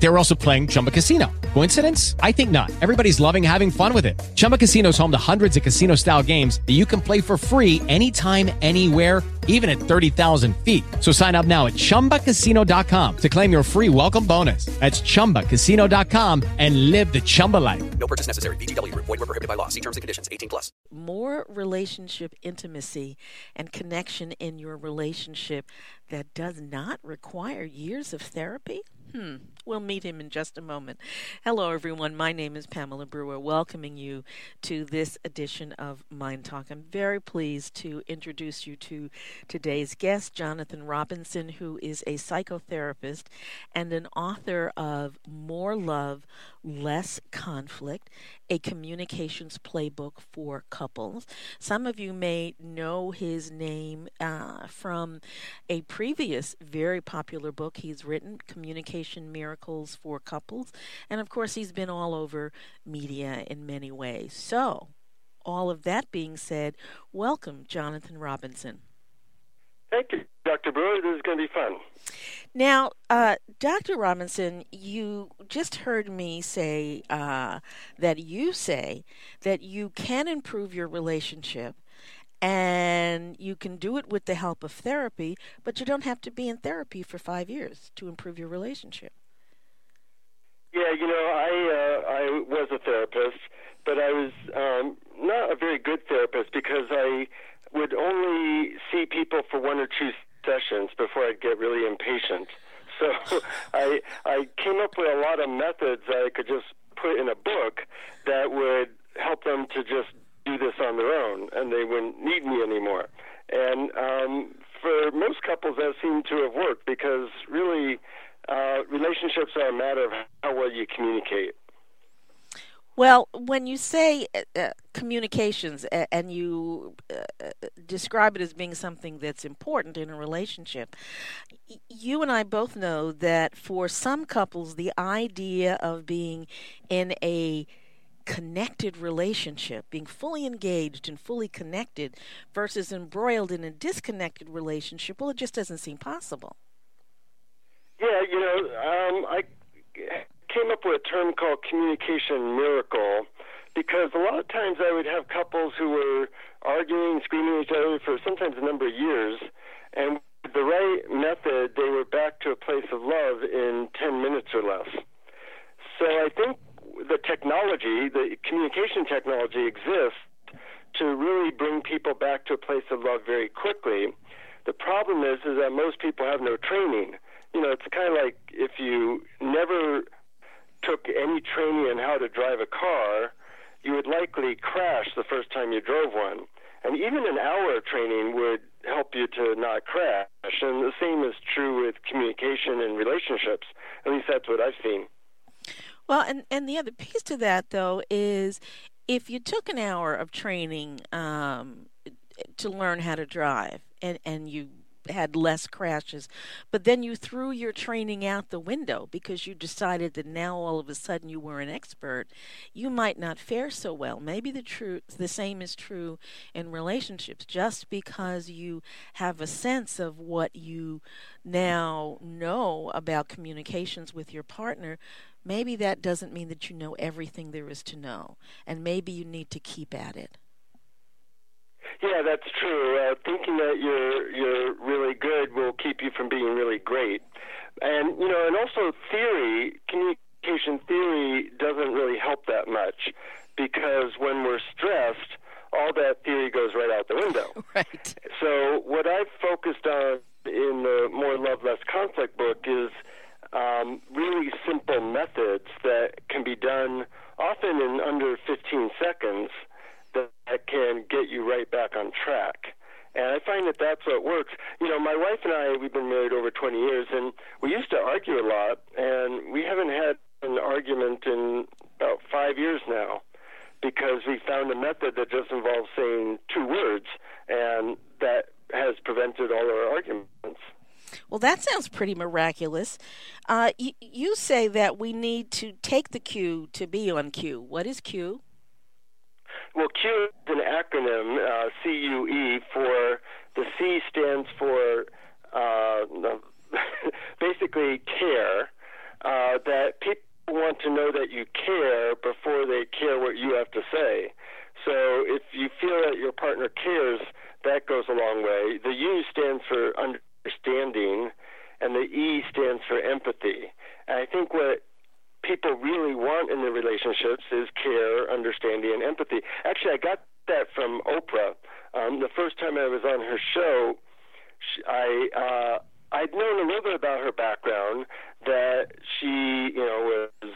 They were also playing Chumba Casino. Coincidence? I think not. Everybody's loving having fun with it. Chumba Casino is home to hundreds of casino style games that you can play for free anytime, anywhere, even at 30,000 feet. So sign up now at chumbacasino.com to claim your free welcome bonus. That's chumbacasino.com and live the Chumba life. No purchase necessary. VGW Group. Void were prohibited by law. See terms and conditions. 18 plus. more relationship intimacy and connection in your relationship that does not require years of therapy? Hmm. We'll meet him in just a moment. Hello, everyone. My name is Pamela Brewer, welcoming you to this edition of MyNDTALK. I'm very pleased to introduce you to today's guest, Jonathan Robinson, who is a psychotherapist and an author of More Love, Less Conflict, a communications playbook for couples. Some of you may know his name uh, from a previous very popular book he's written, Communication Miracles for Couples. And of course, he's been all over media in many ways. So, all of that being said, welcome, Jonathan Robinson. Thank you, Dr. Brewer. This is going to be fun. Now, uh, Dr. Robinson, you just heard me say uh, that you say that you can improve your relationship and you can do it with the help of therapy, but you don't have to be in therapy for five years to improve your relationship. Yeah, you know, I uh, I was a therapist, but I was um, not a very good therapist because I would only see people for one or two sessions before I'd get really impatient. So I I came up with a lot of methods that I could just put in a book that would help them to just do this on their own, and they wouldn't need me anymore. And um, for most couples, that seemed to have worked because really, uh, relationships are a matter of how well you communicate. Well, when you say uh, uh, communications uh, and you uh, describe it as being something that's important in a relationship, you and I both know that for some couples, the idea of being in a connected relationship, being fully engaged and fully connected, versus embroiled in a disconnected relationship, well, it just doesn't seem possible. Yeah, you know, um, I came up with a term called communication miracle because a lot of times I would have couples who were arguing, screaming at each other for sometimes a number of years, and with the right method, they were back to a place of love in 10 minutes or less. So I think the technology, the communication technology exists to really bring people back to a place of love very quickly. The problem is, is that most people have no training. You know, it's kind of like if you never took any training on how to drive a car, you would likely crash the first time you drove one. And even an hour of training would help you to not crash. And the same is true with communication and relationships. At least that's what I've seen. Well, and, and the other piece to that, though, is if you took an hour of training um, to learn how to drive and, and you had less crashes, but then you threw your training out the window because you decided that now all of a sudden you were an expert, you might not fare so well. Maybe the truth the same is true in relationships. Just because you have a sense of what you now know about communications with your partner, maybe that doesn't mean that you know everything there is to know, and maybe you need to keep at it. Yeah, that's true. Uh, thinking that you're you're really good will keep you from being really great, and you know, and also theory, communication theory doesn't really help that much because when we're stressed, all that theory goes right out the window. Right. So what I've focused on in the More Love Less Conflict book is um, really simple methods that can be done often in under 15 seconds that can get you right back on track. And I find that that's what works. You know, my wife and I, we've been married over 20 years, and we used to argue a lot, and we haven't had an argument in about five years now because we found a method that just involves saying two words, and that has prevented all our arguments. Well, that sounds pretty miraculous. Uh, y- you say that we need to take the cue to be on cue. What is cue? Well, cue is an acronym, uh, CUE, for the C stands for uh, basically care. Uh, that people want to know that you care before they care what you have to say. So if you feel that your partner cares, that goes a long way. The U stands for understanding, and the E stands for empathy. And I think what people really want in their relationships is care, understanding, and empathy. Actually, I got that from Oprah. Um, the first time I was on her show, I uh, I'd known a little bit about her background. That she, you know, was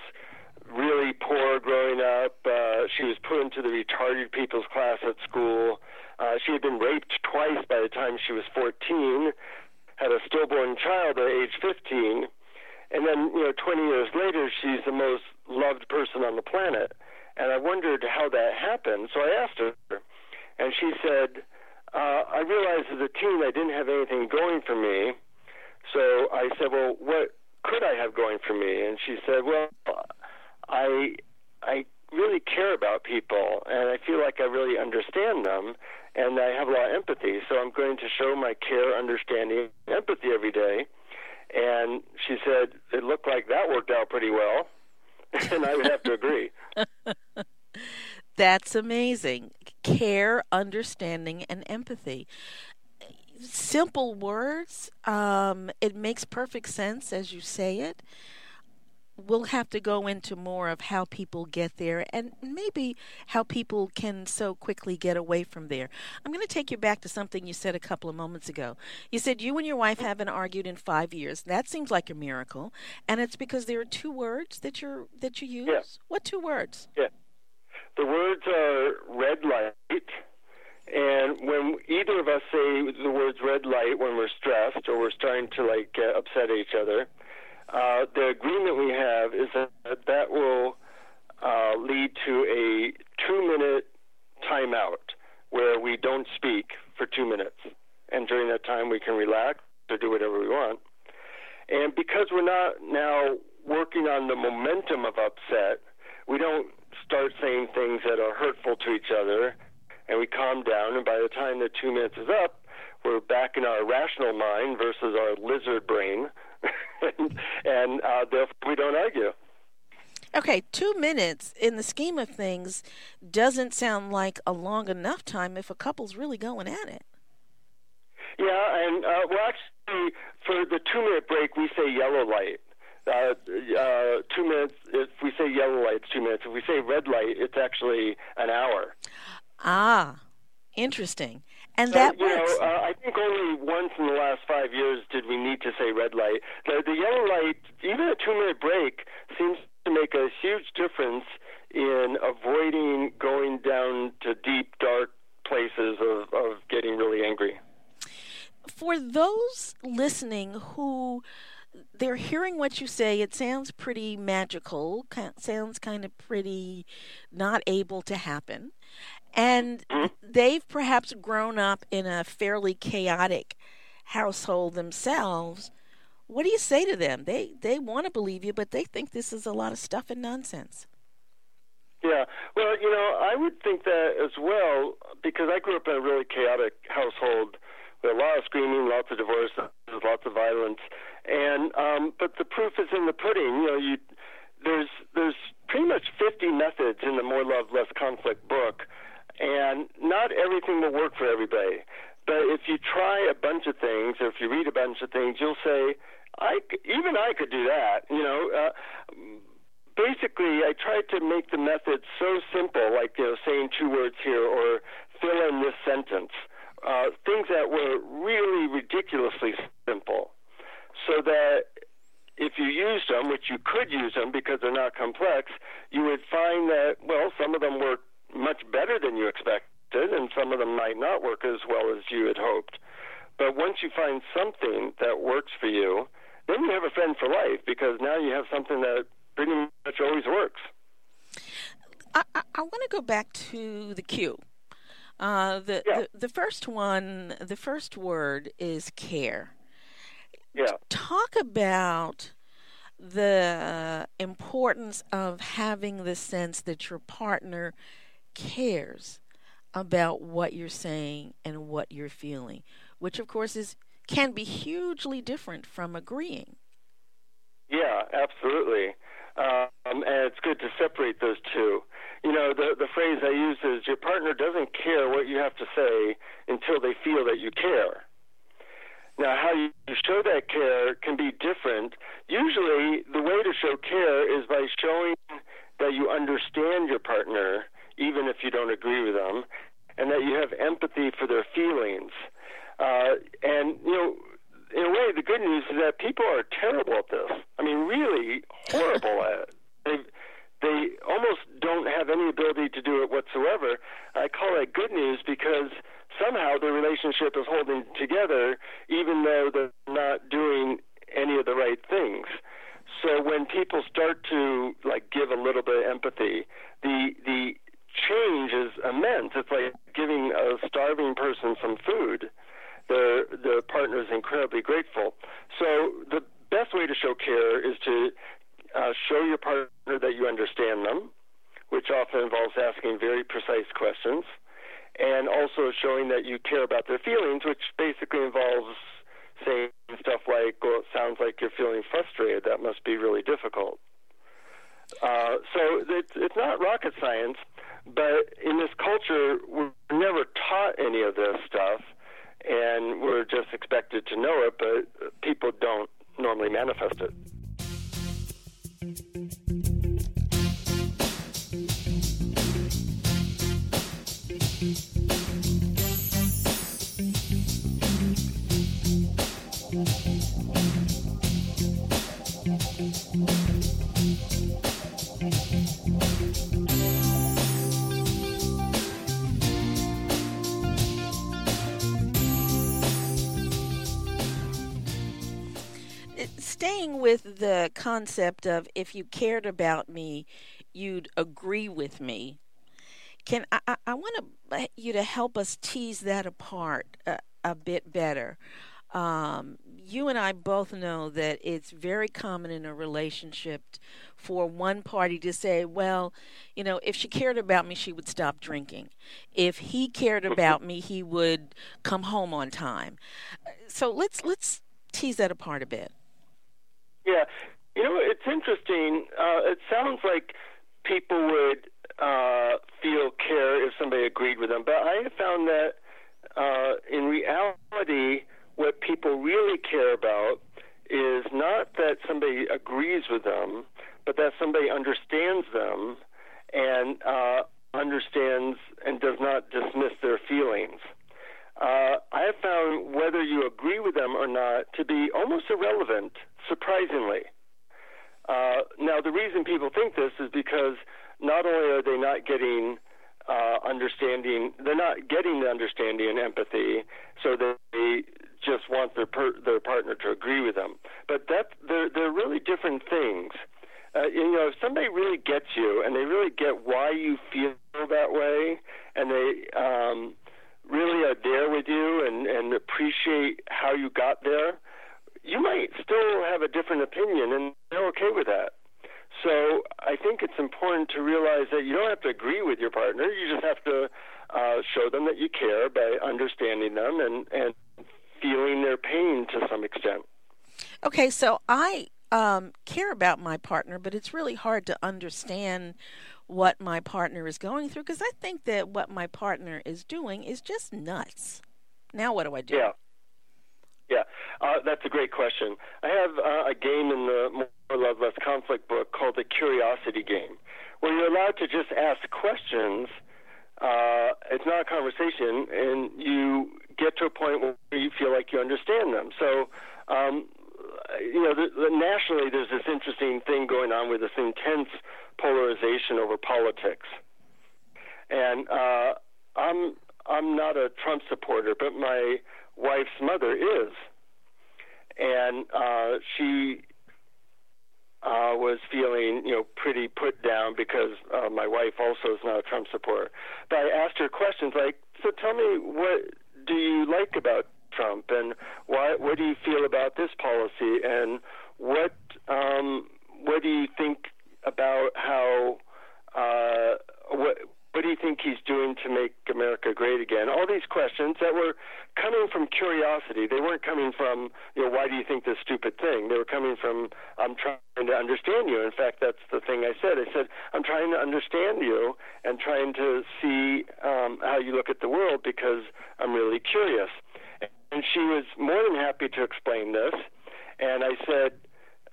really poor growing up. Uh, she was put into the retarded people's class at school. Uh, she had been raped twice by the time she was 14, had a stillborn child at age 15, and then, you know, 20 years later, she's the most loved person on the planet. And I wondered how that happened. So I asked her, and she said, uh, I realized as a teen I didn't have anything going for me. So I said, Well, what could I have going for me? And she said, Well, I I really care about people and I feel like I really understand them and I have a lot of empathy. So I'm going to show my care, understanding, empathy every day. And she said it looked like that worked out pretty well. and I would have to agree. That's amazing. Care, understanding, and empathy. Simple words. Um, it makes perfect sense as you say it we'll have to go into more of how people get there and maybe how people can so quickly get away from there. I'm going to take you back to something you said a couple of moments ago. You said you and your wife haven't argued in 5 years. That seems like a miracle, and it's because there are two words that you that you use. Yeah. What two words? Yeah. The words are red light and when either of us say the words red light when we're stressed or we're starting to like uh, upset each other, uh, the agreement we have is that that will uh, lead to a two minute timeout where we don't speak for two minutes. And during that time, we can relax or do whatever we want. And because we're not now working on the momentum of upset, we don't start saying things that are hurtful to each other, and we calm down. And by the time the two minutes is up, we're back in our rational mind versus our lizard brain, and, and uh, therefore we don't argue. Okay, two minutes in the scheme of things doesn't sound like a long enough time if a couple's really going at it. Yeah, and uh, well, actually, for the two minute break, we say yellow light. Uh, uh, two minutes. If we say yellow light, it's two minutes. If we say red light, it's actually an hour. Ah, interesting. And that you works. know, uh, I think only once in the last five years did we need to say red light. The, the yellow light, even a two minute break, seems to make a huge difference in avoiding going down to deep, dark places of, of getting really angry. For those listening who they're hearing what you say, it sounds pretty magical, sounds kind of pretty not able to happen and they've perhaps grown up in a fairly chaotic household themselves. What do you say to them? They they want to believe you but they think this is a lot of stuff and nonsense. Yeah. Well you know i would think that as well because i grew up in a really chaotic household with a lot of screaming lots of divorce lots of violence. And um but the proof is in the pudding. You know you there's there's pretty much 50 methods in the more love less conflict book and not everything will work for everybody. But if you try a bunch of things, or if you read a bunch of things, you'll say, "I even I could do that." You know. Uh, basically, I tried to make the method so simple, like you know, saying two words here or fill in this sentence. Uh, things that were really ridiculously simple, so that if you used them, which you could use them because they're not complex, you would find that well, some of them work much better than you expected, and some of them might not work as well as you had hoped. But once you find something that works for you, then you have a friend for life because now you have something that pretty much always works. I, I, I want to go back to the cue. Uh, the, yeah. the the first one, the first word is care. Yeah. Talk about the importance of having the sense that your partner cares about what you're saying and what you're feeling, which of course is can be hugely different from agreeing. Yeah, absolutely. Um, and it's good to separate those two. You know, the the phrase I use is your partner doesn't care what you have to say until they feel that you care. Now, how you show that care can be different. Usually, the way to show care is by showing that you understand your partner, even if you don't agree with them, and that you have empathy for their feelings. Uh, and, you know, in a way, the good news is that people are terrible at this. I mean, really horrible at it. They, they almost don't have any ability to do it whatsoever. I call that good news because somehow the relationship is holding together, even though they're not doing any of the right things. So when people start to like give a little bit of empathy, the the change is immense. It's like giving a starving person some food the the partner is incredibly grateful. So the best way to show care is to uh, show your partner that you understand them, which often involves asking very precise questions, and also showing that you care about their feelings, which basically involves saying stuff like, "Well, it sounds like you're feeling frustrated. That must be really difficult." Uh, so it's, it's not rocket science, but in this culture, we're never taught any of this stuff and we're just expected to know it, but people don't normally manifest it. The concept of if you cared about me, you'd agree with me. Can I? I, want to, you to help us tease that apart a, a bit better. Um, you and I both know that it's very common in a relationship for one party to say, well, you know, if she cared about me, she would stop drinking. If he cared about me, he would come home on time. So let's let's tease that apart a bit. Yeah, you know, it's interesting. Uh, it sounds like people would uh, feel care if somebody agreed with them, but I have found that uh, in reality, what people really care about is not that somebody agrees with them, but that somebody understands them and uh, understands and does not dismiss their feelings. Uh, I have found whether you agree with them or not to be almost irrelevant surprisingly. Uh, now, the reason people think this is because not only are they not getting uh, understanding, they're not getting the understanding and empathy, so they just want their per, their partner to agree with them. But that they're they're really different things. Uh, you know, if somebody really gets you and they really get why you feel that way, and they um, really are there with you and and appreciate how you got there, you might still have a different opinion, and they're okay with that. So I think it's important to realize that you don't have to agree with your partner. You just have to uh, show them that you care by understanding them and, and feeling their pain to some extent. Okay, so I um, care about my partner, but it's really hard to understand what my partner is going through because I think that what my partner is doing is just nuts. Now, what do I do? Yeah. Yeah, uh, that's a great question. I have uh, a game in the More Love Less Conflict book called the Curiosity Game, where you're allowed to just ask questions. Uh, it's not a conversation, and you get to a point where you feel like you understand them. So, um, you know, the, the, nationally, there's this interesting thing going on with this intense polarization over politics, and uh, I'm I'm not a Trump supporter, but my wife's mother is, and uh, she uh, was feeling, you know, pretty put down because uh, my wife also is not a Trump supporter. But I asked her questions like, "So tell me, what do you like about Trump, and why? What do you feel about this policy, and what um, what do you think about how uh, what what do you think he's doing to make America great again? All these questions that were coming from curiosity. They weren't coming from, you know, why do you think this stupid thing? They were coming from, I'm trying to understand you. In fact, that's the thing I said. I said, I'm trying to understand you and trying to see um, how you look at the world because I'm really curious. And she was more than happy to explain this. And I said,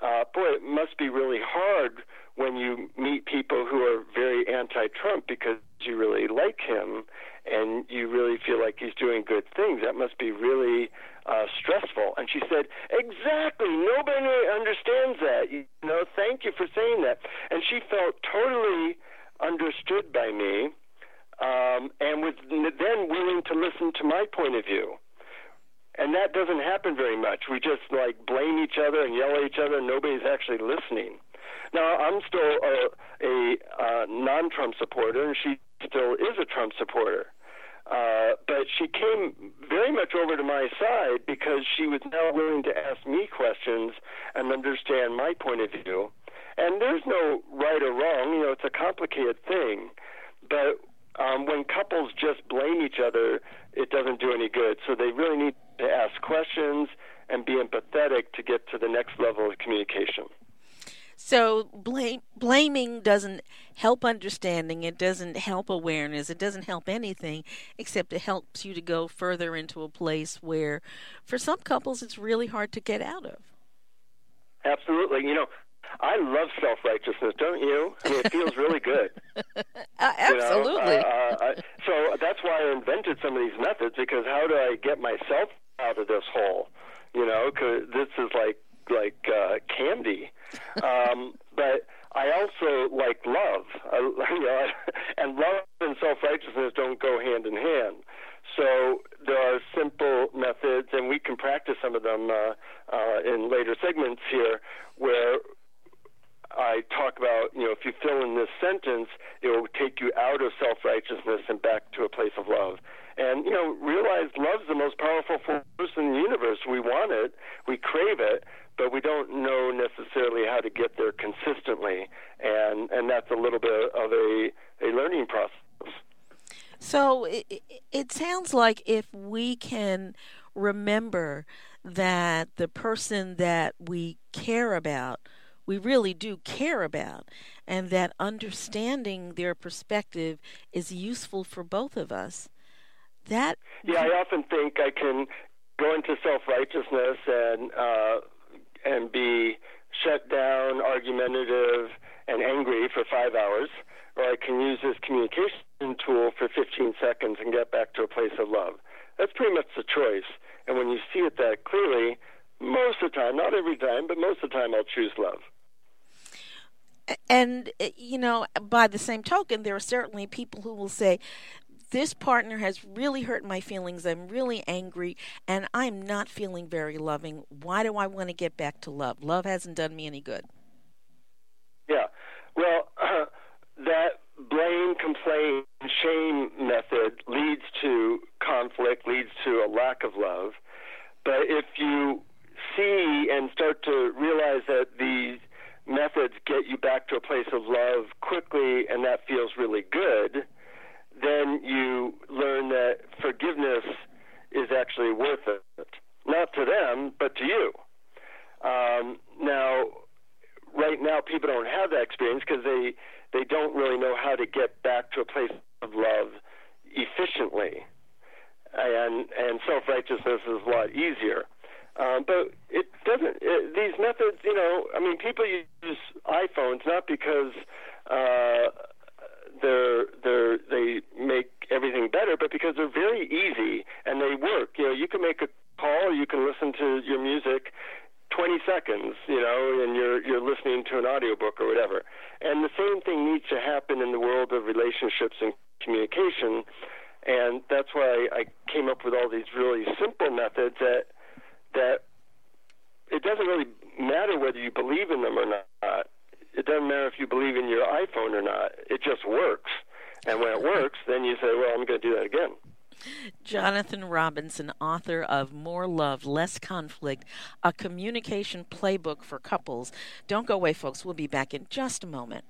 uh, boy, it must be really hard when you meet people who are very anti-Trump because you really like him and you really feel like he's doing good things. That must be really uh, stressful. And she said, exactly. Nobody understands that. You know, thank you for saying that. And she felt totally understood by me um, and was then willing to listen to my point of view and that doesn't happen very much. We just like blame each other and yell at each other, nobody's actually listening. Now, I'm still a, a, a non-Trump supporter, and she still is a Trump supporter. Uh, but she came very much over to my side because she was now willing to ask me questions and understand my point of view. And there's no right or wrong, you know, it's a complicated thing. But um, when couples just blame each other, it doesn't do any good. So they really need to ask questions and be empathetic to get to the next level of communication. So blame, blaming doesn't help understanding. It doesn't help awareness. It doesn't help anything except it helps you to go further into a place where, for some couples, it's really hard to get out of. Absolutely. You know, I love self righteousness, don't you? I mean, it feels really good. uh, absolutely. You know, uh, uh, so that's why I invented some of these methods because how do I get myself out of this hole? You know, because this is like like uh, candy. Um, but I also like love. You know, and love and self righteousness don't go hand in hand. So there are simple methods, and we can practice some of them uh, uh, in later segments here, where I talk about, you know, if you fill in this sentence, it will take you out of self righteousness and back to a place of love. And, you know, realize love's the most powerful force in the universe. We want it, we crave it, but we don't know necessarily how to get there consistently. And, and that's a little bit of a, a learning process. So it, it sounds like if we can remember that the person that we care about we really do care about, and that understanding their perspective is useful for both of us. That yeah, I often think I can go into self righteousness and uh, and be shut down, argumentative, and angry for five hours, or I can use this communication tool for 15 seconds and get back to a place of love. That's pretty much the choice. And when you see it that clearly, most of the time, not every time, but most of the time, I'll choose love and eh, you know by the same token there are certainly people who will say this partner has really hurt my feelings. I'm really angry and i'm not feeling very loving. Why do i want to get back to love? Love hasn't done me any good. Yeah. Well uh, that blame complain shame method leads to conflict leads to a lack of love but if you see and start to realize that these methods get you back to a place of love quickly and that feels really good, then you learn that forgiveness is actually worth it. Not to them, but to you. Um, now, right now, people don't have that experience because they, they don't really know how to get back to a place of love efficiently. And, and self righteousness is a lot easier. Um, but it doesn't. It, these methods, you know, I mean, people use iPhones not because uh, they're they're they make everything better, but because they're very easy and they work. You know, you can make a call, you can listen to your music 20 seconds, you know, and you're you're listening to an audiobook or whatever. And the same thing needs to happen in the world and communication. And that's why I came up with all these really simple methods that that it doesn't really matter whether you believe in them or not. It doesn't matter if you believe in your iPhone or not. It just works. And when it works, then you say, well, I'm going to do that again. Jonathan Robinson, author of More Love, Less Conflict, a communication playbook for couples. Don't go away, folks. We'll be back in just a moment.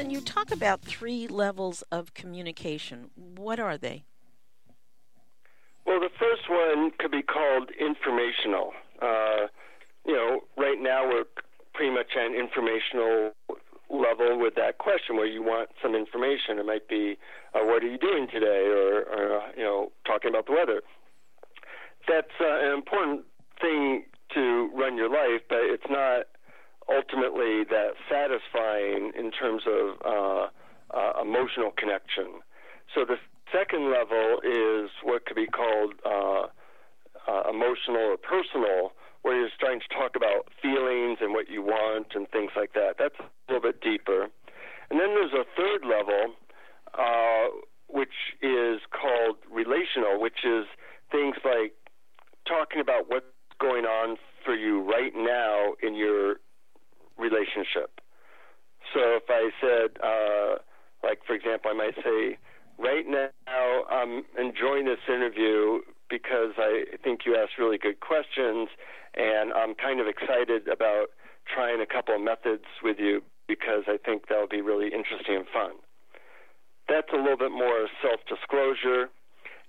Then you talk about three levels of communication. What are they? Well, the first one could be called informational. Uh, you know, right now we're pretty much at an informational level with that question where you want some information. It might be, uh, what are you doing today? Or, or, you know, talking about the weather. That's uh, an important thing to run your life, but it's not ultimately that satisfying in terms of uh, uh, emotional connection. So the second level is what could be called uh, uh, emotional or personal, where you're starting to talk about feelings and what you want and things like that. That's a little bit deeper. And then there's a third level, uh, which is called relational, which is things like talking about what's going on for you right now in your relationship. So if I said, uh, like for example, I might say, right now I'm enjoying this interview because I think you asked really good questions, and I'm kind of excited about trying a couple of methods with you because I think that'll be really interesting and fun. That's a little bit more self-disclosure,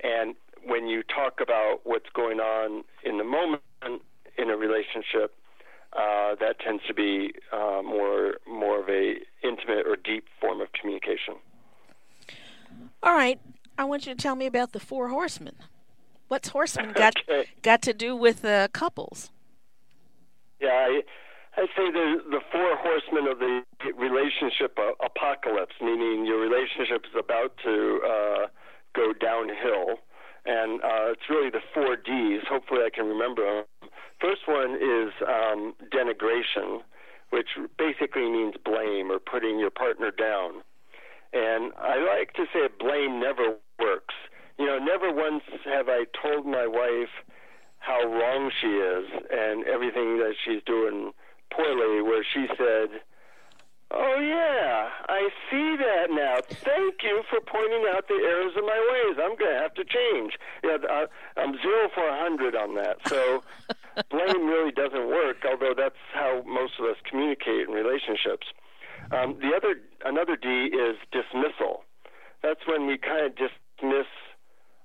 and when you talk about what's going on in the moment in a relationship, uh, that tends to be uh, more more of a intimate or deep form of communication. All right, I want you to tell me about the four horsemen. What's horsemen got Okay. got to do with uh, couples? Yeah, I, I say the the four horsemen of the relationship apocalypse, meaning your relationship is about to uh, go downhill, and uh, it's really the four Ds. Hopefully, I can remember them. First one is um, denigration, which basically means blame or putting your partner down. And I like to say blame never works. You know, never once have I told my wife how wrong she is and everything that she's doing poorly, where she said, Oh, yeah, I see that now. Thank you for pointing out the errors of my ways. I'm going to have to change. Yeah, I- I'm zero for a hundred on that. So blame really doesn't work, although that's how most of us communicate in relationships. Um, the other, another D is dismissal. That's when we kind of dismiss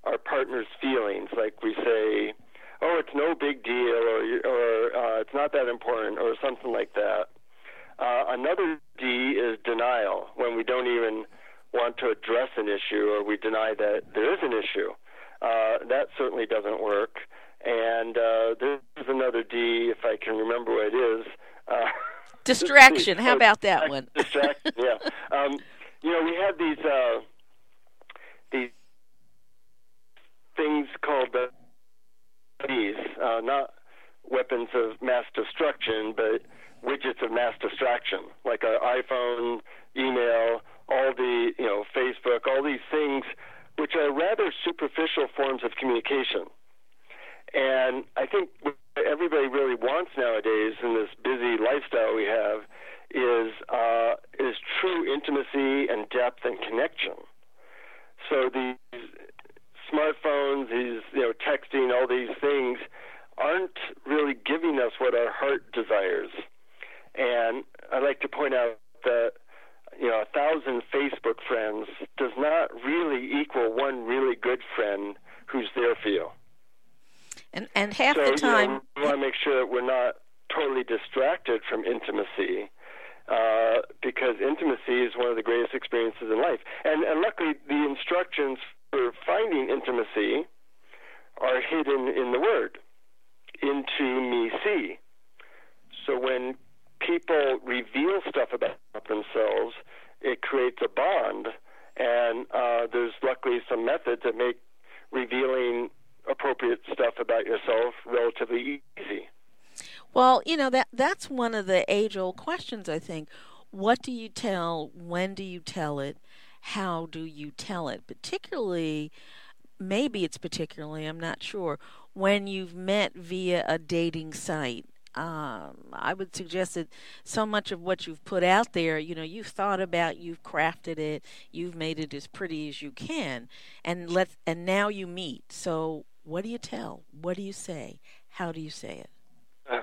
our partner's feelings, like we say, "Oh, it's no big deal," or or uh, "It's not that important," or something like that. Uh, another D is denial, when we don't even want to address an issue or we deny that there is an issue. Uh, that certainly doesn't work. And uh, there's another D, if I can remember what it is. Distraction. How about that one? Distraction. yeah. Um, you know, we have these uh, these things called uh, these, uh, not weapons of mass destruction, but widgets of mass distraction, like our iPhone, email, all the you know Facebook, all these things, which are rather superficial forms of communication. And I think what everybody really wants nowadays in this busy lifestyle we have is uh, is true intimacy and depth and connection. So these smartphones, these you know texting, all these things aren't really giving us what our heart desires. And I'd like to point out that you know a thousand Facebook friends does not really equal one really good friend who's there for you. And and half so the time, you know, we want to make sure that we're not totally distracted from intimacy. Uh, because intimacy is one of the greatest experiences in life. And, and luckily, the instructions for finding intimacy are hidden in the Word, into me see. So when people reveal stuff about themselves, it creates a bond. And uh, there's luckily some methods that make revealing appropriate stuff about yourself relatively easy. well, you know that that's one of the age-old questions. I think. What do you tell? When do you tell it? How do you tell it? Particularly maybe it's particularly, I'm not sure, when you've met via a dating site. Um, I would suggest that so much of what you've put out there, you know, you've thought about, you've crafted it, you've made it as pretty as you can, and let and now you meet. So, what do you tell? What do you say? How do you say it? Uh,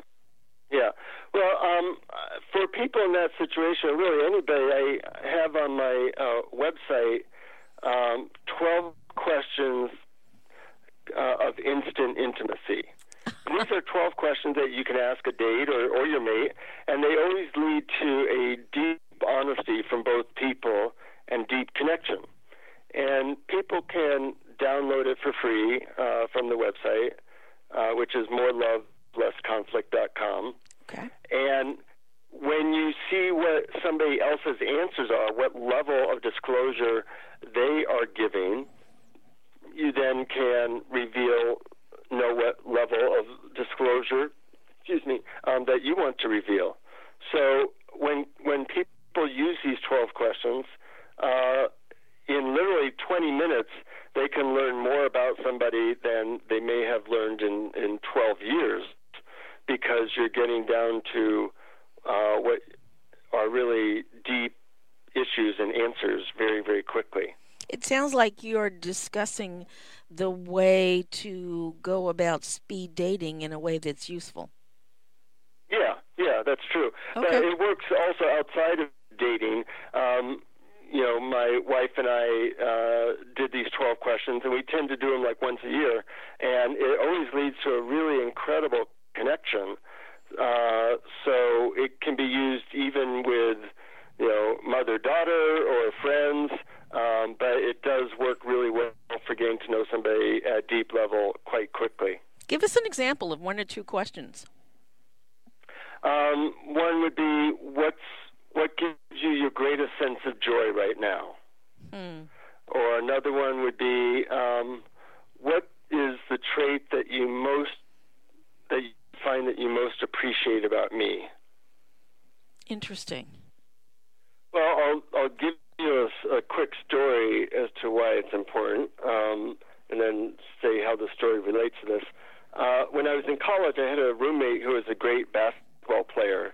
yeah. Well, um, for people in that situation, really anybody, I have on my uh, website um, 12 questions uh, of instant intimacy. These are 12 questions that you can ask a date or, or your mate, and they always lead to a deep honesty from both people and deep connection. And people can download it for free uh, from the website, uh, which is morelovelessconflict.com. Okay. And when you see what somebody else's answers are, what level of disclosure they are giving, you then can reveal, know what level of disclosure, excuse me, um, that you want to reveal. So when when people use these 12 questions, uh, in literally 20 minutes, they can learn more about somebody than they may have learned in, in 12 years because you're getting down to uh, what are really deep issues and answers very, very quickly. It sounds like you're discussing the way to go about speed dating in a way that's useful. Yeah, yeah, that's true. Okay. But it works also outside of dating. Um, you know, my wife and I uh, did these 12 questions, and we tend to do them like once a year, and it always leads to a really incredible connection. Uh, so it can be used even with, you know, mother daughter or friends, um, but it does work really well for getting to know somebody at deep level quite quickly. Give us an example of one or two questions. Um, one would be what's what gives you your greatest sense of joy right now, Hmm. or another one would be um, what is the trait that you most that you find that you most appreciate about me. Interesting. Well, I'll I'll give you a, a quick story as to why it's important, um, and then say how the story relates to this. Uh, when I was in college, I had a roommate who was a great basketball player,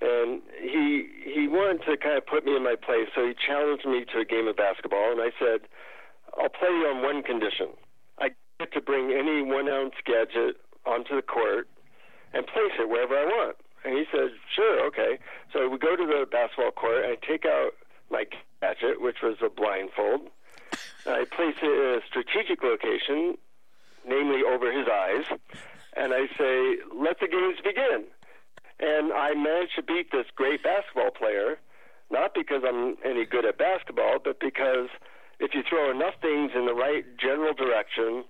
and he he wanted to kind of put me in my place. So he challenged me to a game of basketball, and I said, "I'll play you on one condition: I get to bring any one ounce gadget onto the court and place it wherever I want." And he said, "Sure, okay." So we go to the basketball court, and I take out my gadget, which was a blindfold. I place it in a strategic location, namely over his eyes, and I say, "Let the games begin." And I managed to beat this great basketball player, not because I'm any good at basketball, but because if you throw enough things in the right general direction,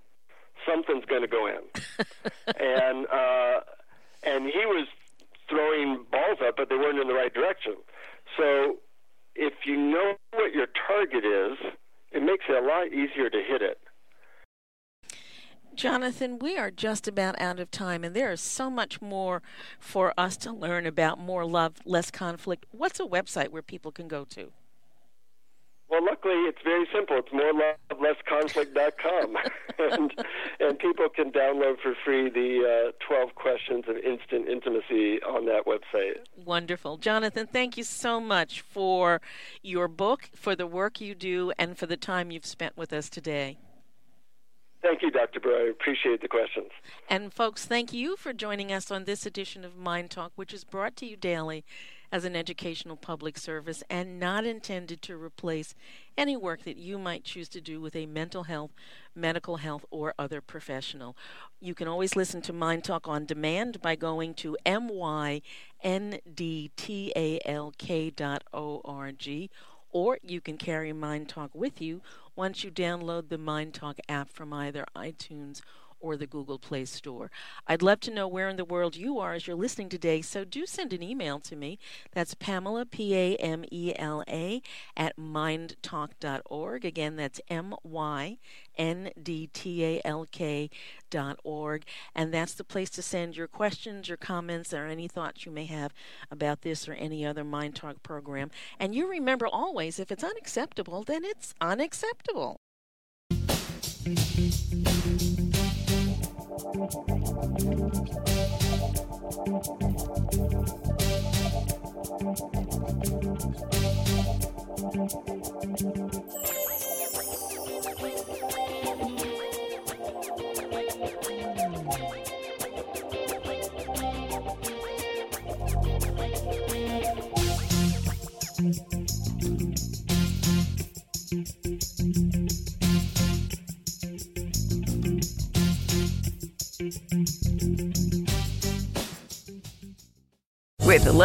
something's going to go in. and uh, and he was throwing balls up, but they weren't in the right direction. So if you know what your target is, it makes it a lot easier to hit it. Jonathan, we are just about out of time, and there is so much more for us to learn about more love, less conflict. What's a website where people can go to? Well, luckily, it's very simple. It's morelovelessconflict.com. and, and people can download for free the uh, 12 questions of instant intimacy on that website. Wonderful. Jonathan, thank you so much for your book, for the work you do, and for the time you've spent with us today. Thank you, Dr. Brewer. I appreciate the questions. And, folks, thank you for joining us on this edition of MyNDTALK, which is brought to you daily as an educational public service and not intended to replace any work that you might choose to do with a mental health, medical health, or other professional. You can always listen to MyNDTALK on demand by going to myndtalk.org or you can carry MyNDTALK with you once you download the MyNDTALK app from either iTunes or the Google Play Store. I'd love to know where in the world you are as you're listening today, so do send an email to me. That's Pamela, P A M E L A, at myndtalk.org. Again, that's M Y N D T A L K dot org. And that's the place to send your questions, your comments, or any thoughts you may have about this or any other MyNDTALK program. And you remember always, if it's unacceptable, then it's unacceptable. Thank you.